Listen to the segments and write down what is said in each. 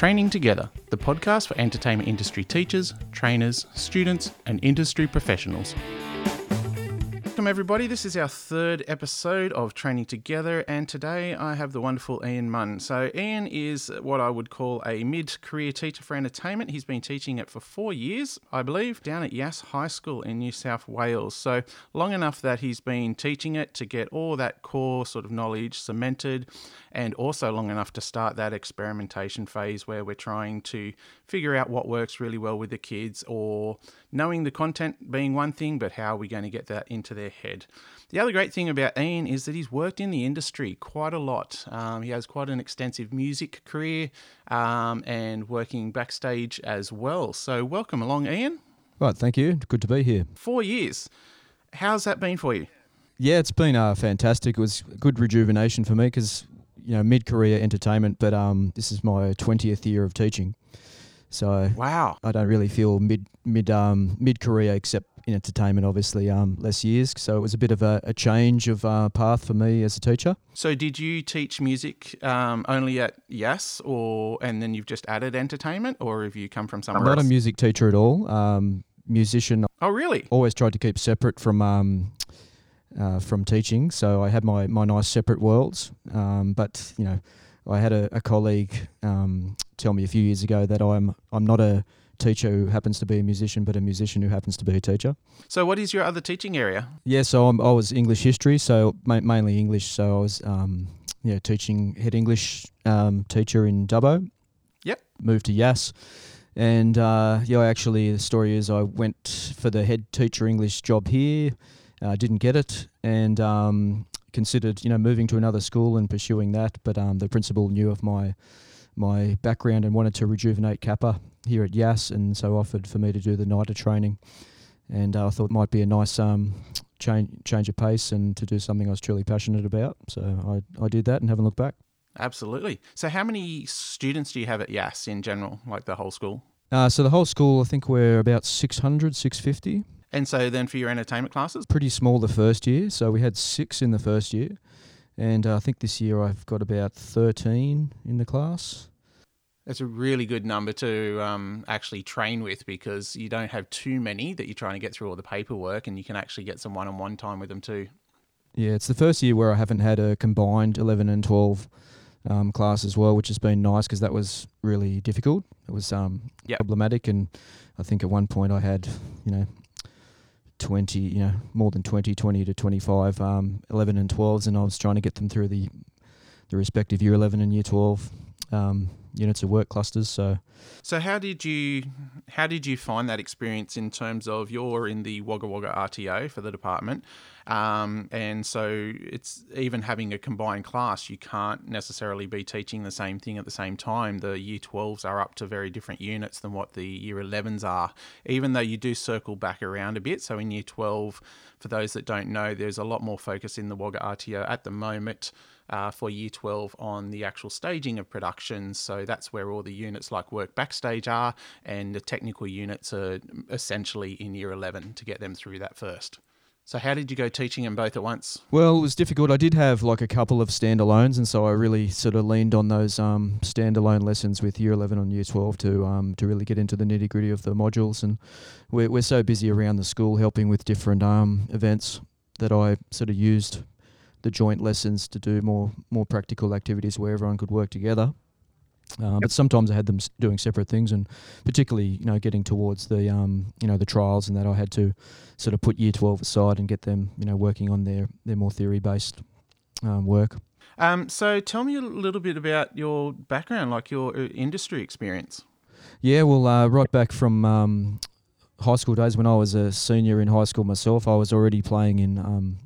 Training Together, the podcast for entertainment industry teachers, trainers, students, and industry professionals. Welcome, everybody. This is our third episode of Training Together, and today I have the wonderful Ian Munn. So, Ian is what I would call a mid career teacher for entertainment. He's been teaching it for four years, I believe, down at Yass High School in New South Wales. So, long enough that he's been teaching it to get all that core sort of knowledge cemented, and also long enough to start that experimentation phase where we're trying to figure out what works really well with the kids or knowing the content being one thing, but how are we going to get that into their head? The other great thing about Ian is that he's worked in the industry quite a lot. Um, he has quite an extensive music career um, and working backstage as well. So, welcome along, Ian. Right, thank you. Good to be here. Four years. How's that been for you? Yeah, it's been uh, fantastic. It was good rejuvenation for me because you know mid career entertainment, but um, this is my twentieth year of teaching. So wow, I don't really feel mid mid um, mid career except in entertainment, obviously um, less years. So it was a bit of a, a change of uh, path for me as a teacher. So did you teach music um, only at Yass, or and then you've just added entertainment, or have you come from somewhere? I'm not else? a music teacher at all. Um, musician. Oh really? Always tried to keep separate from. Uh, from teaching, so I had my, my nice separate worlds. Um, but you know, I had a, a colleague um, tell me a few years ago that I'm I'm not a teacher who happens to be a musician, but a musician who happens to be a teacher. So, what is your other teaching area? Yeah, so I'm, i was English history, so ma- mainly English. So I was um, yeah teaching head English um, teacher in Dubbo. Yep. Moved to Yass. And uh, yeah, actually, the story is I went for the head teacher English job here, uh, didn't get it, and um, considered you know moving to another school and pursuing that. But um, the principal knew of my my background and wanted to rejuvenate CAPA here at Yass, and so offered for me to do the NIDA training. And uh, I thought it might be a nice um, change change of pace and to do something I was truly passionate about. So I, I did that and haven't looked back. Absolutely. So, how many students do you have at Yass in general, like the whole school? Uh, so the whole school, I think we're about 600, 650. And so, then for your entertainment classes? Pretty small the first year. So we had six in the first year. And uh, I think this year I've got about 13 in the class. That's a really good number to um, actually train with because you don't have too many that you're trying to get through all the paperwork and you can actually get some one on one time with them too. Yeah, it's the first year where I haven't had a combined 11 and 12 um, class as well, which has been nice because that was really difficult. It was um, Yep. problematic, and I think at one point I had, you know, 20, you know, more than 20, 20 to 25, um, 11 and 12s, and I was trying to get them through the the respective year 11 and year 12 um, units of work clusters. So So how did you how did you find that experience in terms of you're in the Wagga Wagga RTO for the department, um, and so it's even having a combined class, you can't necessarily be teaching the same thing at the same time. The year 12s are up to very different units than what the year 11s are, even though you do circle back around a bit. So in year 12, for those that don't know, there's a lot more focus in the Wagga RTO at the moment uh, for year 12 on the actual staging of productions. So that's where all the units like work backstage are, and the technical units are essentially in year 11 to get them through that first. So, how did you go teaching them both at once? Well, it was difficult. I did have like a couple of standalones, and so I really sort of leaned on those um, standalone lessons with Year 11 and Year 12 to um, to really get into the nitty gritty of the modules. And we're we're so busy around the school helping with different um, events that I sort of used the joint lessons to do more more practical activities where everyone could work together. Uh, But sometimes I had them s- doing separate things, and particularly, you know, getting towards the, um, you know, the trials, and that I had to sort of put Year Twelve aside and get them, you know, working on their their more theory based um, work. Um, so, tell me a little bit about your background, like your uh, industry experience. Yeah, well, uh, right back from um, high school days when I was a senior in high school myself, I was already playing in um,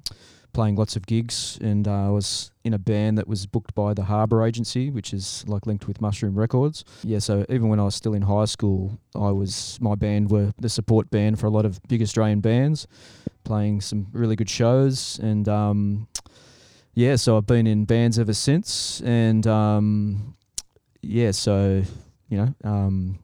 playing lots of gigs, and uh, I was in a band that was booked by the Harbour Agency, which is like linked with Mushroom Records. Yeah, so even when I was still in high school, I was my band were the support band for a lot of big Australian bands, playing some really good shows, and um, yeah, so I've been in bands ever since, and um, yeah, so you know. Um,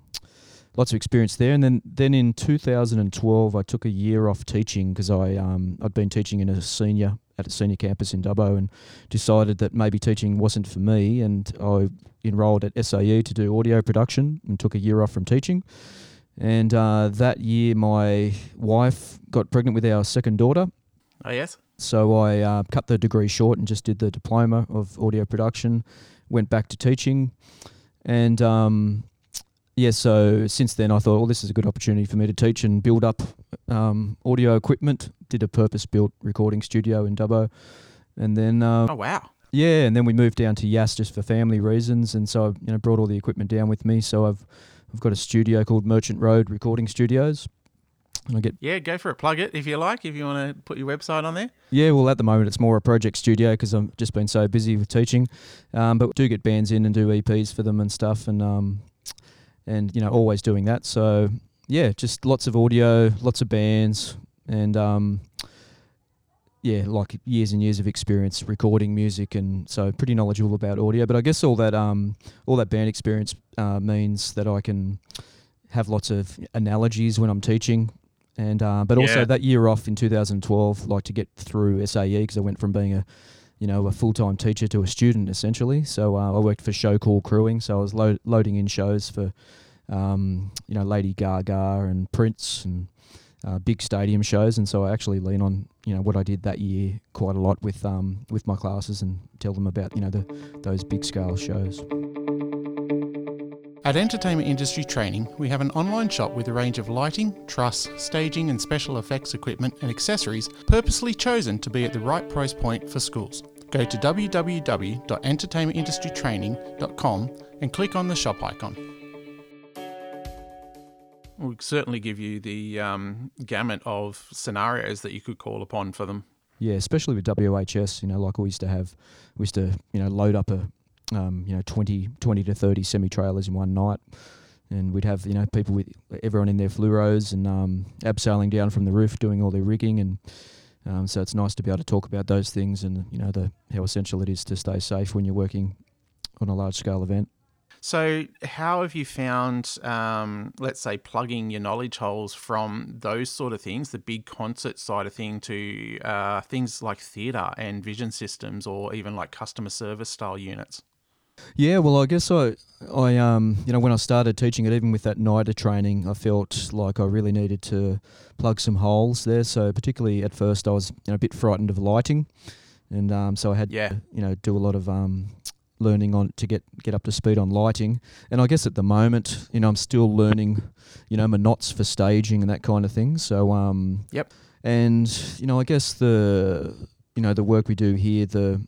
lots of experience there. And then, then in 2012, I took a year off teaching because I um, I'd been teaching in a senior at a senior campus in Dubbo and decided that maybe teaching wasn't for me. And I enrolled at SAE to do audio production and took a year off from teaching. And uh, that year, my wife got pregnant with our second daughter. Oh, yes. So I uh, cut the degree short and just did the diploma of audio production, went back to teaching. And um, yeah, so since then I thought, well, this is a good opportunity for me to teach and build up um, audio equipment. Did a purpose built recording studio in Dubbo. And then. Uh, oh, wow. Yeah, and then we moved down to Yass just for family reasons, and so I you know brought all the equipment down with me. So I've I've got a studio called Merchant Road Recording Studios, and I get yeah, go for it. Plug it if you like. If you want to put your website on there. Yeah, well, at the moment it's more a project studio because I've just been so busy with teaching, um, but do get bands in and do EPs for them and stuff, and um, and you know always doing that. So yeah, just lots of audio, lots of bands, and um, yeah, like years and years of experience recording music, and so pretty knowledgeable about audio. But I guess all that um, all that band experience uh, means that I can have lots of analogies when I'm teaching, and uh, but also that year off in 2012, like to get through SAE because I went from being a you know a full time teacher to a student essentially. So uh, I worked for Showcall crewing, so I was lo- loading in shows for um, you know Lady Gaga and Prince and uh, big stadium shows, and so I actually lean on you know what I did that year quite a lot with um, with my classes and tell them about you know the those big scale shows. At Entertainment Industry Training, we have an online shop with a range of lighting, truss, staging, and special effects equipment and accessories purposely chosen to be at the right price point for schools. Go to www.entertainmentindustrytraining.com and click on the shop icon. We'll certainly give you the um, gamut of scenarios that you could call upon for them. Yeah, especially with WHS, you know, like we used to have, we used to you know load up a um, you know 20, 20 to thirty semi trailers in one night. And we'd have you know people with everyone in their fluoros and um, abseiling down from the roof doing all their rigging, and um, so it's nice to be able to talk about those things and you know the how essential it is to stay safe when you're working on a large scale event. So, how have you found, um, let's say, plugging your knowledge holes from those sort of things, the big concert side of thing, to uh, things like theatre and vision systems, or even like customer service style units? Yeah, well, I guess I, I, um, you know, when I started teaching it, even with that NIDA training, I felt like I really needed to plug some holes there. So, particularly at first, I was you know, a bit frightened of lighting, and um, so I had, Yeah. to, you know, do a lot of um, learning on to get get up to speed on lighting. And I guess at the moment, you know, I'm still learning, you know, my knots for staging and that kind of thing. So, um, Yep. and you know, I guess the, you know, the work we do here, the,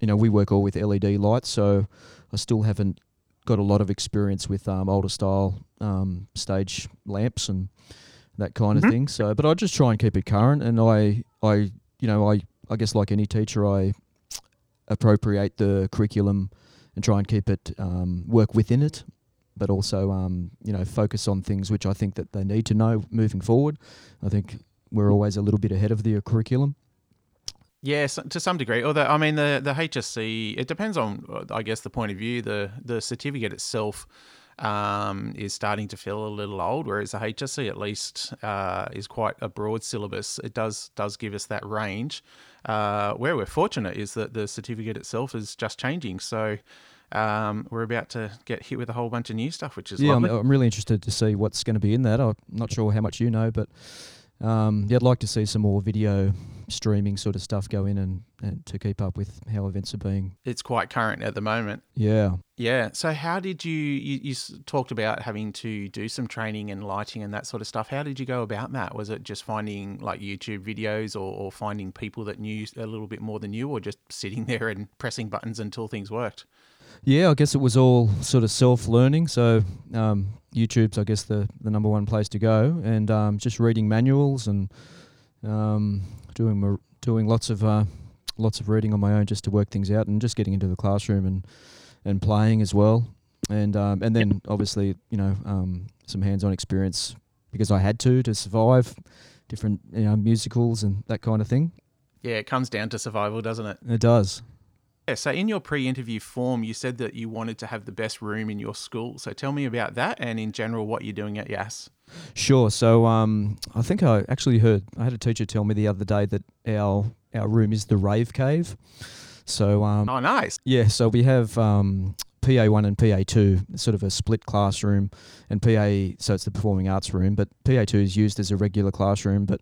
you know, we work all with LED lights, so I still haven't got a lot of experience with um, older style um, stage lamps and that kind Mhm. of thing. So, but I just try and keep it current, and I, I, you know, I, I guess like any teacher, I appropriate the curriculum and try and keep it um, work within it, but also um, you know focus on things which I think that they need to know moving forward. I think we're always a little bit ahead of the curriculum. Yes, to some degree. Although I mean, the the HSC, it depends on, uh, I guess, the point of view. The the certificate itself um, is starting to feel a little old, whereas the HSC at least uh, is quite a broad syllabus. It does does give us that range. Uh, where we're fortunate is that the certificate itself is just changing. So um, we're about to get hit with a whole bunch of new stuff, which is yeah, I'm. I'm really interested to see what's going to be in that. I'm not sure how much you know, but um, yeah, I'd like to see some more video streaming sort of stuff go in and, and to keep up with how events are being. it's quite current at the moment. Yeah. Yeah. So, how did you, you you talked about having to do some training and lighting and that sort of stuff? How did you go about that? Was it just finding like YouTube videos or, or finding people that knew a little bit more than you, or just sitting there and pressing buttons until things worked? Yeah, I guess it was all sort of self-learning. So um, YouTube's, I guess, the, the number one place to go, and um, just reading manuals and um, doing mar- doing lots of uh, lots of reading on my own just to work things out, and just getting into the classroom and and playing as well, and um, and then obviously you know um, some hands-on experience because I had to to survive different you know musicals and that kind of thing. Yeah, it comes down to survival, doesn't it? It does. Yeah, so in your pre-interview form, you said that you wanted to have the best room in your school. So tell me about that, and in general, what you're doing at Yass. Sure. So um, I think I actually heard I had a teacher tell me the other day that our our room is the rave cave. So um, Oh, nice. yeah, so we have um, PA one and PA two, sort of a split classroom, and PA so it's the performing arts room, but PA two is used as a regular classroom, but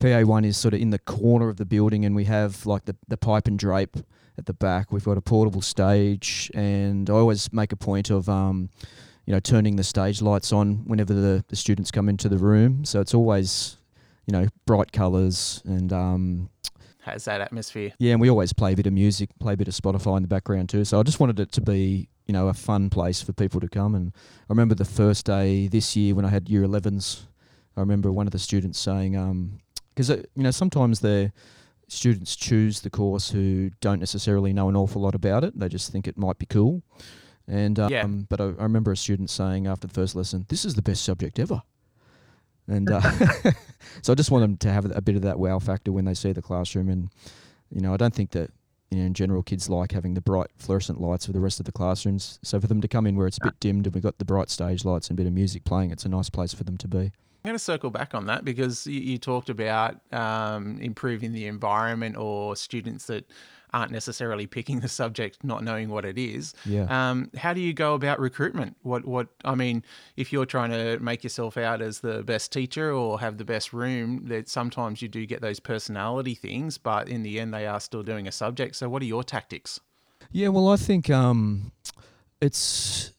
PA one is sort of in the corner of the building, and we have like the the pipe and drape at the back. We've got a portable stage, and I always make a point of um, you know, turning the stage lights on whenever the, the students come into the room. So it's always, you know, bright colours and um, Has that atmosphere. yeah, and we always play a bit of music, play a bit of Spotify in the background too. So I just wanted it to be, you know, a fun place for people to come. And I remember the first day this year when I had year 11s, I remember one of the students saying, because, you know, sometimes the students choose the course who don't necessarily know an awful lot about it. They just think it might be cool. And um, Yeah. but I, I remember a student saying after the first lesson, "This is the best subject ever." And uh, so I just want them to have a bit of that wow factor when they see the classroom. And you know, I don't think that you know in general kids like having the bright fluorescent lights for the rest of the classrooms. So for them to come in where it's a bit dimmed and we've got the bright stage lights and a bit of music playing, it's a nice place for them to be. Going to circle back on that because you, you talked about um, improving the environment or students that aren't necessarily picking the subject, not knowing what it is. Yeah. Um, how do you go about recruitment? What what I mean, if you're trying to make yourself out as the best teacher or have the best room, that sometimes you do get those personality things, but in the end they are still doing a subject. So what are your tactics? Yeah, well, I think um, it's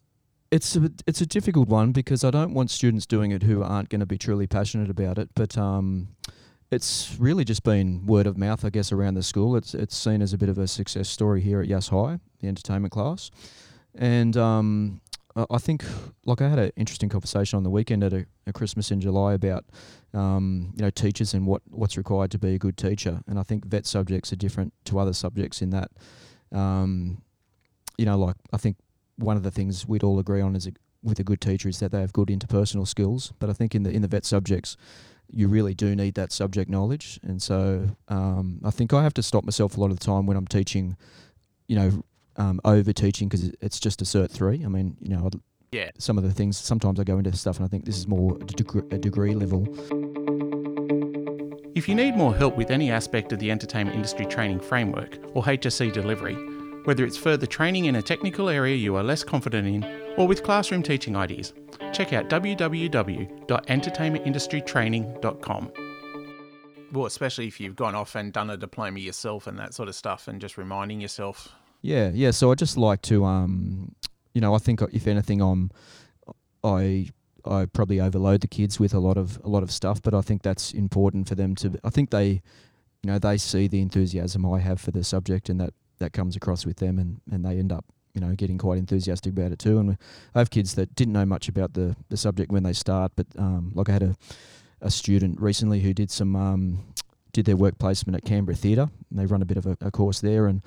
it's a it's a difficult one because I don't want students doing it who aren't going to be truly passionate about it. But um, it's really just been word of mouth, I guess, around the school. It's it's seen as a bit of a success story here at Yass High, the entertainment class, and um, I I think like I had an interesting conversation on the weekend at a, a Christmas in July about um, you know teachers and what what's required to be a good teacher, and I think VET subjects are different to other subjects in that. Um, you know, like I think one of the things we'd all agree on is a, with a good teacher is that they have good interpersonal skills. But I think in the in the VET subjects, you really do need that subject knowledge. And so um, I think I have to stop myself a lot of the time when I'm teaching, you know, um, over teaching because it's just a cert three. I mean, you know, I'd, Yeah. some of the things sometimes I go into stuff and I think this is more a degree, a degree level. If you need more help with any aspect of the entertainment industry training framework or HSC delivery, whether it's further training in a technical area you are less confident in or with classroom teaching ideas, check out www.entertainmentindustrytraining.com. Well, especially if you've gone off and done a diploma yourself and that sort of stuff, and just reminding yourself. Yeah, yeah. So I just like to, um, you know, I think if anything, I'm, I, I probably overload the kids with a lot of a lot of stuff, but I think that's important for them to. I think they, you know, they see the enthusiasm I have for the subject, and that that comes across with them, and and they end up, you know, getting quite enthusiastic about it too. And I have kids that didn't know much about the the subject when they start, but um, like I had a a student recently who did some um, did their work placement at Canberra Theatre, and they run a bit of a, a course there, and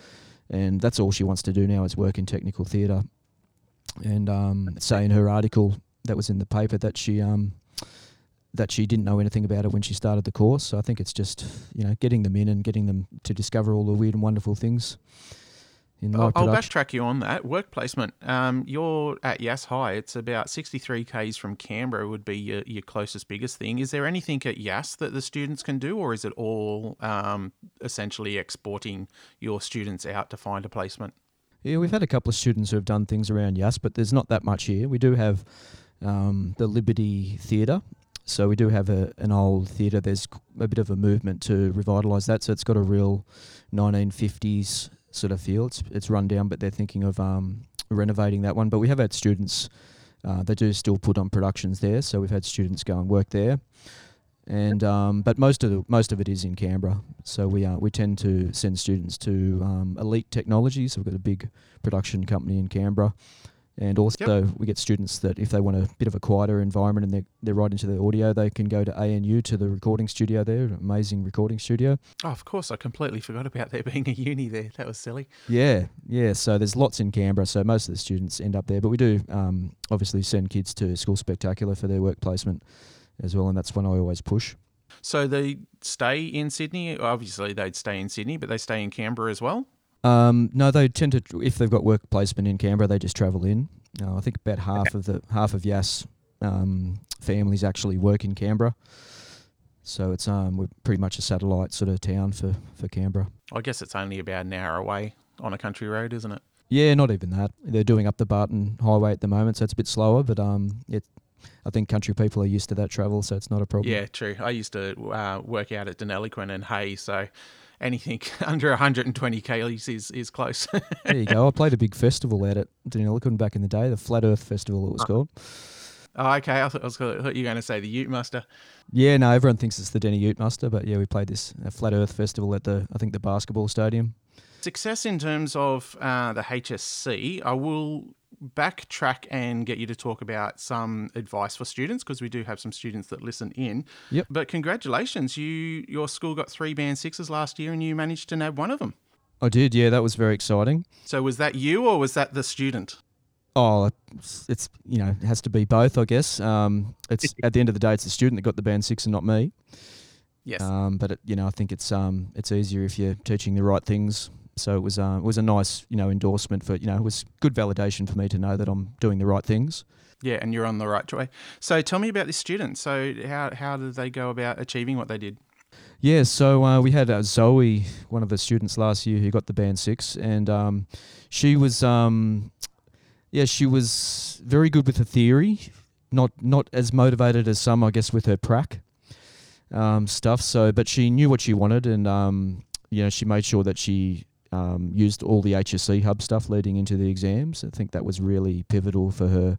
and that's all she wants to do now is work in technical theatre. And um, say in her article that was in the paper that she um, that she didn't know anything about it when she started the course. So I think it's just you know getting them in and getting them to discover all the weird and wonderful things in I'll, I'll backtrack you on that. Work placement. Um, you're at Yass High. It's about 63 k's from Canberra. Would be your, your closest, biggest thing. Is there anything at Yass that the students can do, or is it all um, essentially exporting your students out to find a placement? Yeah, we've had a couple of students who have done things around Yass, but there's not that much here. We do have um, the Liberty Theatre. So we do have a, an old theatre. There's a bit of a movement to revitalise that. So it's got a real 1950s sort of feel. It's, it's run down, but they're thinking of um, renovating that one. But we have had students, uh, they do still put on productions there. So we've had students go and work there. And um, but most of the most of it is in Canberra, so we uh, we tend to send students to um, Elite Technologies. We've got a big production company in Canberra, and also we get students that if they want a bit of a quieter environment and they're, they're right into the audio, they can go to ANU to the recording studio there, an amazing recording studio. Oh, of course, I completely forgot about there being a uni there. That was silly. Yeah, yeah. So there's lots in Canberra, so most of the students end up there. But we do um, obviously send kids to School Spectacular for their work placement as well, and that's one I always push. So they stay in Sydney. Obviously, they'd stay in Sydney, but they stay in Canberra as well. Um, no, they tend to if they've got work placement in Canberra, they just travel in. Uh, I think about half of the half of Yass um, families actually work in Canberra. So it's um we're pretty much a satellite sort of town for for Canberra. I guess it's only about an hour away on a country road, isn't it? Yeah, not even that. They're doing up the Barton Highway at the moment, so it's a bit slower. But um, it, I think country people are used to that travel, so it's not a problem. Yeah, true. I used to uh, work out at Deniliquin and Hay, so anything under 120 k's is is close. there you go. I played a big festival at Deniliquin back in the day, the Flat Earth Festival, it was called. Oh, okay. I thought, I, was, I thought you were going to say the Ute Muster. Yeah, no, everyone thinks it's the Deni Ute Muster, but yeah, we played this uh, Flat Earth Festival at the I think the basketball stadium. Success in terms of uh, the HSC, I will backtrack and get you to talk about some advice for students because we do have some students that listen in. Yep. But congratulations, you your school got three band sixes last year and you managed to nab one of them. I did, yeah, that was very exciting. So was that you or was that the student? Oh, it's, you know it has to be both, I guess. Um, it's at the end of the day, it's the student that got the band six and not me. Yes. Um, but it, you know, I think it's um, it's easier if you're teaching the right things. So it was uh, it was a nice you know endorsement for you know it was good validation for me to know that I'm doing the right things. Yeah, and you're on the right way. So tell me about this student. So how how did they go about achieving what they did? Yeah, so uh, we had uh, Zoe, one of the students last year, who got the band six, and um, she was, um, yeah, she was very good with the theory, not not as motivated as some, I guess, with her prac um, stuff. So, but she knew what she wanted, and um, you know, she made sure that she um, used all the HSC hub stuff leading into the exams. I think that was really pivotal for her.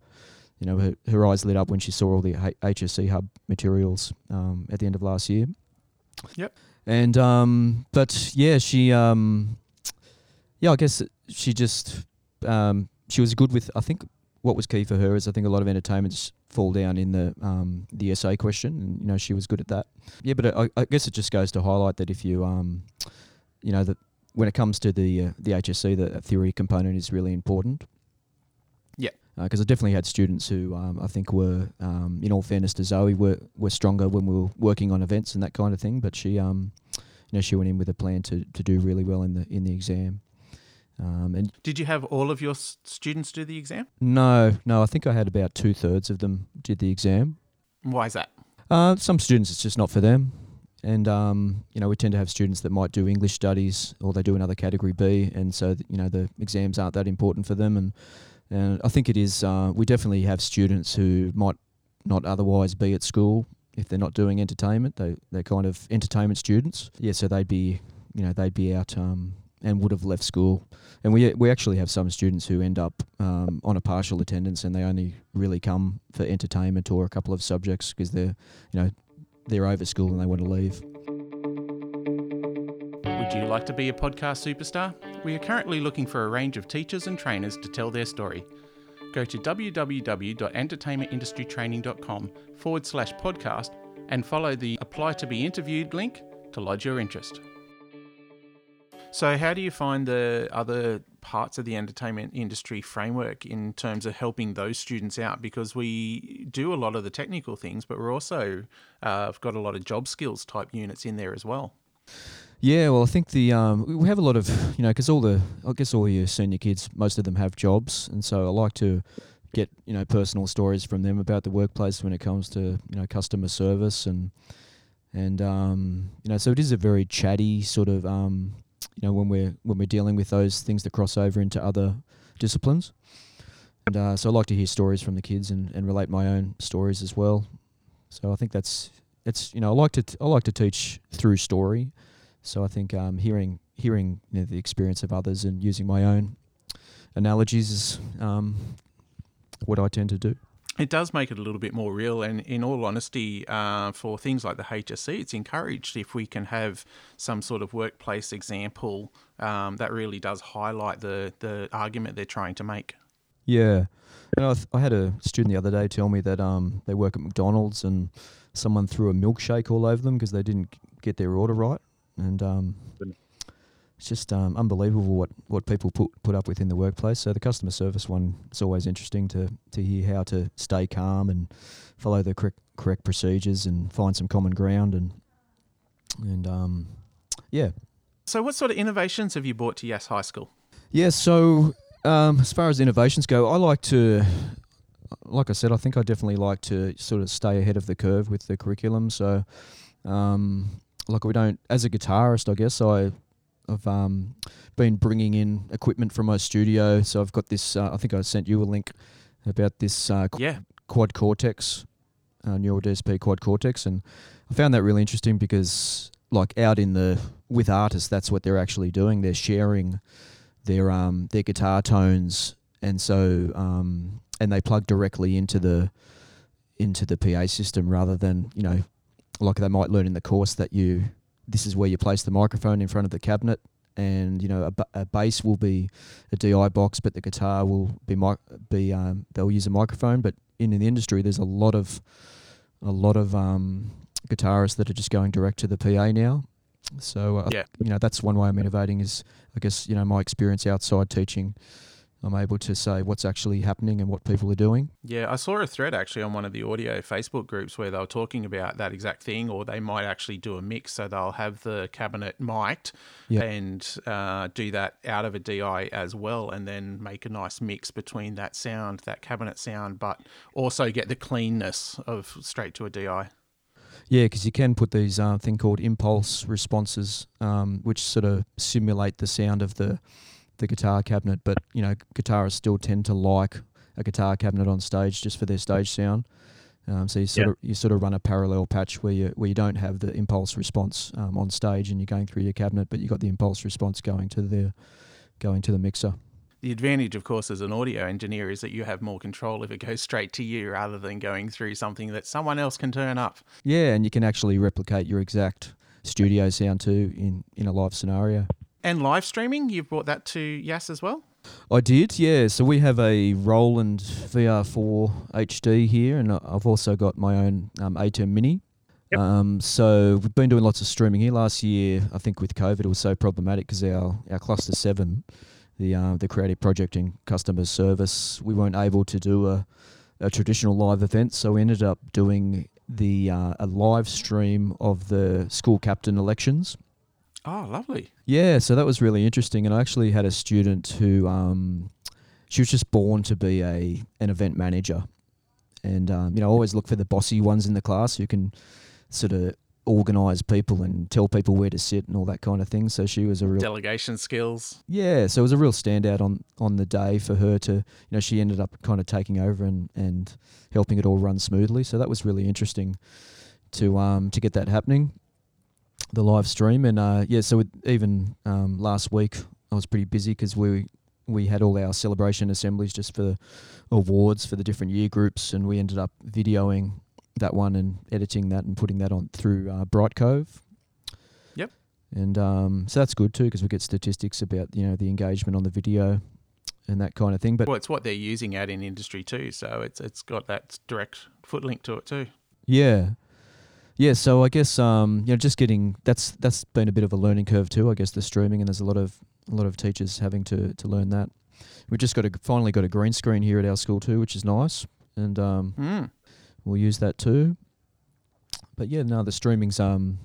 You know, her, her eyes lit up when she saw all the H- HSC hub materials um, at the end of last year. Yep. And um, but yeah, she um, yeah, I guess she just um, she was good with. I think what was key for her is I think a lot of entertainments fall down in the um, the essay question, and you know she was good at that. Yeah, but I, I guess it just goes to highlight that if you um, you know that when it comes to the uh, the HSC, the theory component is really important. Yeah. Because I definitely had students who um, I think were, um, in all fairness to Zoe, were were stronger when we were working on events and that kind of thing. But she, um, you know, she went in with a plan to, to do really well in the in the exam. Um, and did you have all of your students do the exam? No, no. I think I had about two thirds of them did the exam. Why is that? Uh, some students it's just not for them, and um, you know we tend to have students that might do English studies or they do another category B, and so you know the exams aren't that important for them. And and I think it is. Uh, we definitely have students who might not otherwise be at school if they're not doing entertainment. They they're kind of entertainment students. Yeah, so they'd be you know they'd be out um, and would have left school. And we we actually have some students who end up um, on a partial attendance and they only really come for entertainment or a couple of subjects because they're you know they're over school and they want to leave. Would you like to be a podcast superstar? We are currently looking for a range of teachers and trainers to tell their story. Go to www.entertainmentindustrytraining.com forward slash podcast and follow the apply to be interviewed link to lodge your interest. So, how do you find the other parts of the entertainment industry framework in terms of helping those students out? Because we do a lot of the technical things, but we're also uh, got a lot of job skills type units in there as well. Yeah, well, I think the um, we have a lot of you know because all the I guess all your senior kids, most of them have jobs, and so I like to get you know personal stories from them about the workplace when it comes to you know customer service and and um, you know so it is a very chatty sort of um, you know when we're when we're dealing with those things that cross over into other disciplines. And uh, so I like to hear stories from the kids and, and relate my own stories as well. So I think that's it's you know I like to t- I like to teach through story. So I think um, hearing hearing you know, the experience of others and using my own analogies is um, what I tend to do. It does make it a little bit more real, and in all honesty, uh, for things like the HSC, it's encouraged if we can have some sort of workplace example um, that really does highlight the the argument they're trying to make. Yeah, and I, th- I had a student the other day tell me that um, they work at McDonald's and someone threw a milkshake all over them because they didn't get their order right, and um, it's just um, unbelievable what, what people put put up with in the workplace. So the customer service one, it's always interesting to to hear how to stay calm and follow the correct correct procedures and find some common ground and and um, yeah, So, what sort of innovations have you brought to Yass High School? Yeah, so um, as far as innovations go, I like to, like I said, I think I definitely like to sort of stay ahead of the curve with the curriculum. So, um, like we don't, as a guitarist, I guess I, I've um, been bringing in equipment from my studio. So I've got this. Uh, I think I sent you a link about this uh, Yeah. Quad Cortex, uh, Neural DSP Quad Cortex, and I found that really interesting because, like, out in the with artists, that's what they're actually doing. They're sharing their um their guitar tones, and so um and they plug directly into the into the PA system rather than you know like they might learn in the course that you this is where you place the microphone in front of the cabinet and you know a, ba- a bass will be a DI box but the guitar will be mic- be um, they'll use a microphone but in, the industry there's a lot of a lot of um, guitarists that are just going direct to the PA now so uh, Yeah. you know that's one way I'm innovating is I guess you know my experience outside teaching I'm able to say what's actually happening and what people are doing Yeah, I saw a thread actually on one of the audio Facebook groups where they were talking about that exact thing, or they might actually do a mix. So they'll have the cabinet mic'd Yeah. and uh, do that out of a DI as well, and then make a nice mix between that sound, that cabinet sound, but also get the cleanness of straight to a DI. Yeah, because you can put these uh, thing called impulse responses, um, which sort of simulate the sound of the the guitar cabinet. But you know, guitarists still tend to like a guitar cabinet on stage just for their stage sound. Um, so you sort Yeah. of you sort of run a parallel patch where you where you don't have the impulse response um, on stage and you're going through your cabinet, but you got the impulse response going to the going to the mixer. The advantage, of course, as an audio engineer is that you have more control if it goes straight to you rather than going through something that someone else can turn up. Yeah, and you can actually replicate your exact studio sound too in in a live scenario. And live streaming, you've brought that to Yass as well? I did, yeah. So we have a Roland VR4 HD here, and I- I've also got my own um, ATEM Mini. Yep. Um, so we've been doing lots of streaming here. Last year, I think with COVID, it was so problematic because our, our cluster seven, the uh, the creative project and customer service, we weren't able to do a, a traditional live event. So we ended up doing the uh, a live stream of the school captain elections. Oh, lovely. Yeah, so that was really interesting, and I actually had a student who um, she was just born to be a an event manager, and um, you know I always look for the bossy ones in the class who can sort of organize people and tell people where to sit and all that kind of thing. So she was a real Delegation skills. yeah, so it was a real standout on on the day for her to you know she ended up kind of taking over and and helping it all run smoothly. So that was really interesting to um to get that happening, the live stream and uh yeah. So even um last week I was pretty busy because we we had all our celebration assemblies just for awards for the different year groups and we ended up videoing that one and editing that and putting that on through uh, Brightcove. Yep. And um, so that's good too because we get statistics about you know the engagement on the video and that kind of thing. But Well, it's what they're using out in industry too, so it's it's got that direct foot link to it too. yeah, yeah. So I guess um, you know just getting that's that's been a bit of a learning curve too. I guess the streaming and there's a lot of a lot of teachers having to to learn that. We just got a finally got a green screen here at our school too, which is nice, and um, Mm. we'll use that too. But yeah, no, the streaming's um,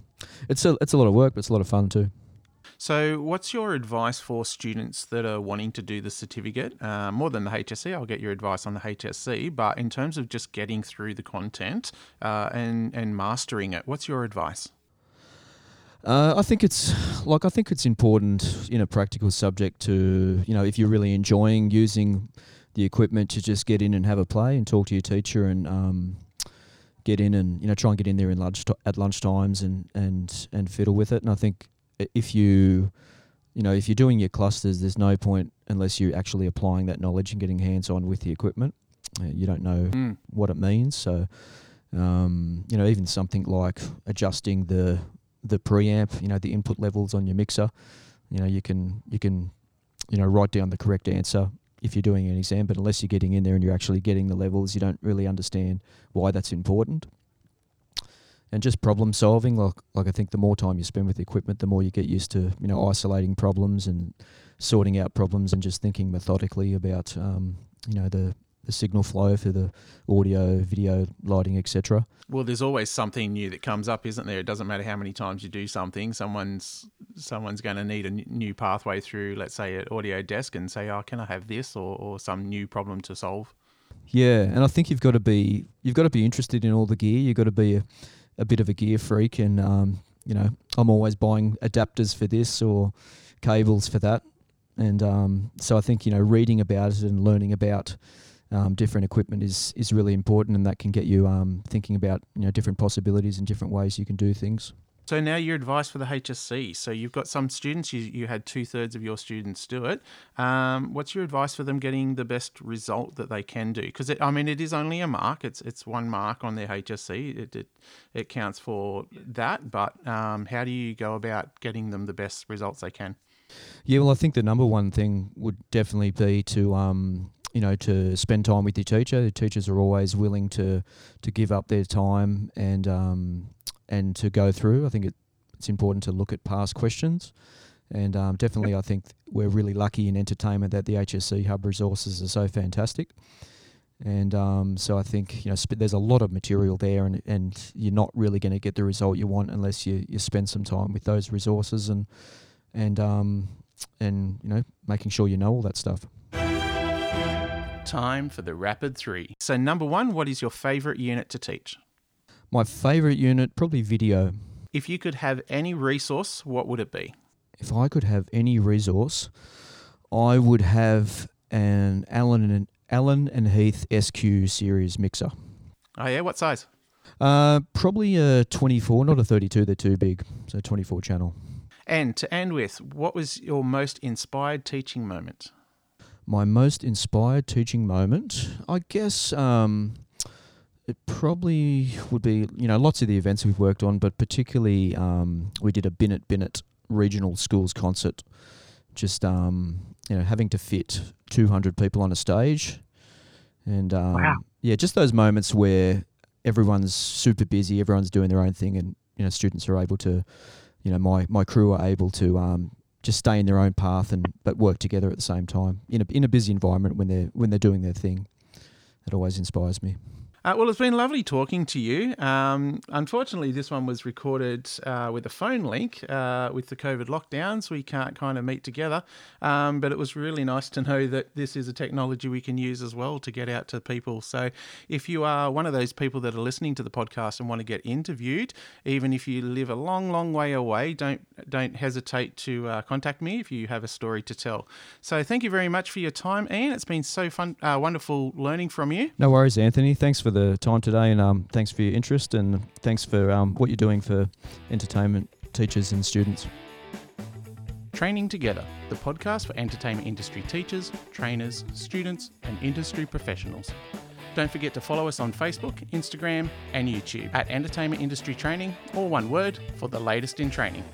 it's a it's a lot of work, but it's a lot of fun too. So, what's your advice for students that are wanting to do the certificate? Uh, more than the HSC, I'll get your advice on the HSC. But in terms of just getting through the content uh, and and mastering it, what's your advice? Uh, I think it's like I think it's important in a practical subject to you know if you're really enjoying using the equipment to just get in and have a play and talk to your teacher and um, get in and you know try and get in there in lunch at lunch times and and and fiddle with it. And I think if you you know if you're doing your clusters, there's no point unless you're actually applying that knowledge and getting hands on with the equipment. Uh, you don't know Mm. what it means. So, um, you know, even something like adjusting the the preamp, you know, the input levels on your mixer, you know, you can you can you know write down the correct answer if you're doing an exam, but unless you're getting in there and you're actually getting the levels, you don't really understand why that's important. And just problem solving, like like I think the more time you spend with the equipment, the more you get used to you know isolating problems and sorting out problems and just thinking methodically about um, you know the the signal flow for the audio, video, lighting, etc. Well, there's always something new that comes up, isn't there? It doesn't matter how many times you do something. Someone's someone's going to need a new pathway through, let's say, an audio desk, and say, "Oh, can I have this?" or, or some new problem to solve. Yeah, and I think you've got to be you've got to be interested in all the gear. You've got to be a, a bit of a gear freak, and um, you know, I'm always buying adapters for this or cables for that, and um, so I think you know, reading about it and learning about um, different equipment is is really important, and that can get you um, thinking about you know different possibilities and different ways you can do things. So now your advice for the HSC. So you've got some students. You you had two thirds of your students do it. Um, what's your advice for them getting the best result that they can do? Because I mean, it is only a mark. It's it's one mark on their HSC. It it, it counts for that. But um, how do you go about getting them the best results they can? Yeah, well, I think the number one thing would definitely be to um, you know to spend time with your teacher. The teachers are always willing to to give up their time and um, and to go through. I think it, it's important to look at past questions. And um, definitely, I think we're really lucky in entertainment that the HSC Hub resources are so fantastic. And um, so I think you know sp- there's a lot of material there, and, and you're not really going to get the result you want unless you, you spend some time with those resources and and um, and you know making sure you know all that stuff. Time for the rapid three. So number one, what is your favourite unit to teach? My favourite unit probably video. If you could have any resource, what would it be? If I could have any resource, I would have an Allen and Allen and Heath SQ series mixer. Oh yeah, what size? Uh, probably a 24, not a 32. They're too big, so 24 channel. And to end with, what was your most inspired teaching moment? My most inspired teaching moment, I guess. Um, it probably would be, you know, lots of the events we've worked on, but particularly um, we did a Binnett Binnett regional schools concert. Just, um, you know, having to fit 200 people on a stage. And um, Wow. yeah, just those moments where everyone's super busy, everyone's doing their own thing, and, you know, students are able to, you know, my, my crew are able to um, just stay in their own path and but work together at the same time in a, in a busy environment when they're when they're doing their thing. That always inspires me. Uh, well, it's been lovely talking to you. Um, unfortunately, this one was recorded uh, with a phone link uh, with the COVID lockdowns. We can't kind of meet together, um, but it was really nice to know that this is a technology we can use as well to get out to people. So, if you are one of those people that are listening to the podcast and want to get interviewed, even if you live a long, long way away, don't don't hesitate to uh, contact me if you have a story to tell. So, thank you very much for your time, Ian. It's been so fun, uh, wonderful learning from you. No worries, Anthony. Thanks for the time today, and um, thanks for your interest, and thanks for um, what you're doing for entertainment teachers and students. Training Together, the podcast for entertainment industry teachers, trainers, students, and industry professionals. Don't forget to follow us on Facebook, Instagram, and YouTube at Entertainment Industry Training, or one word, for the latest in training.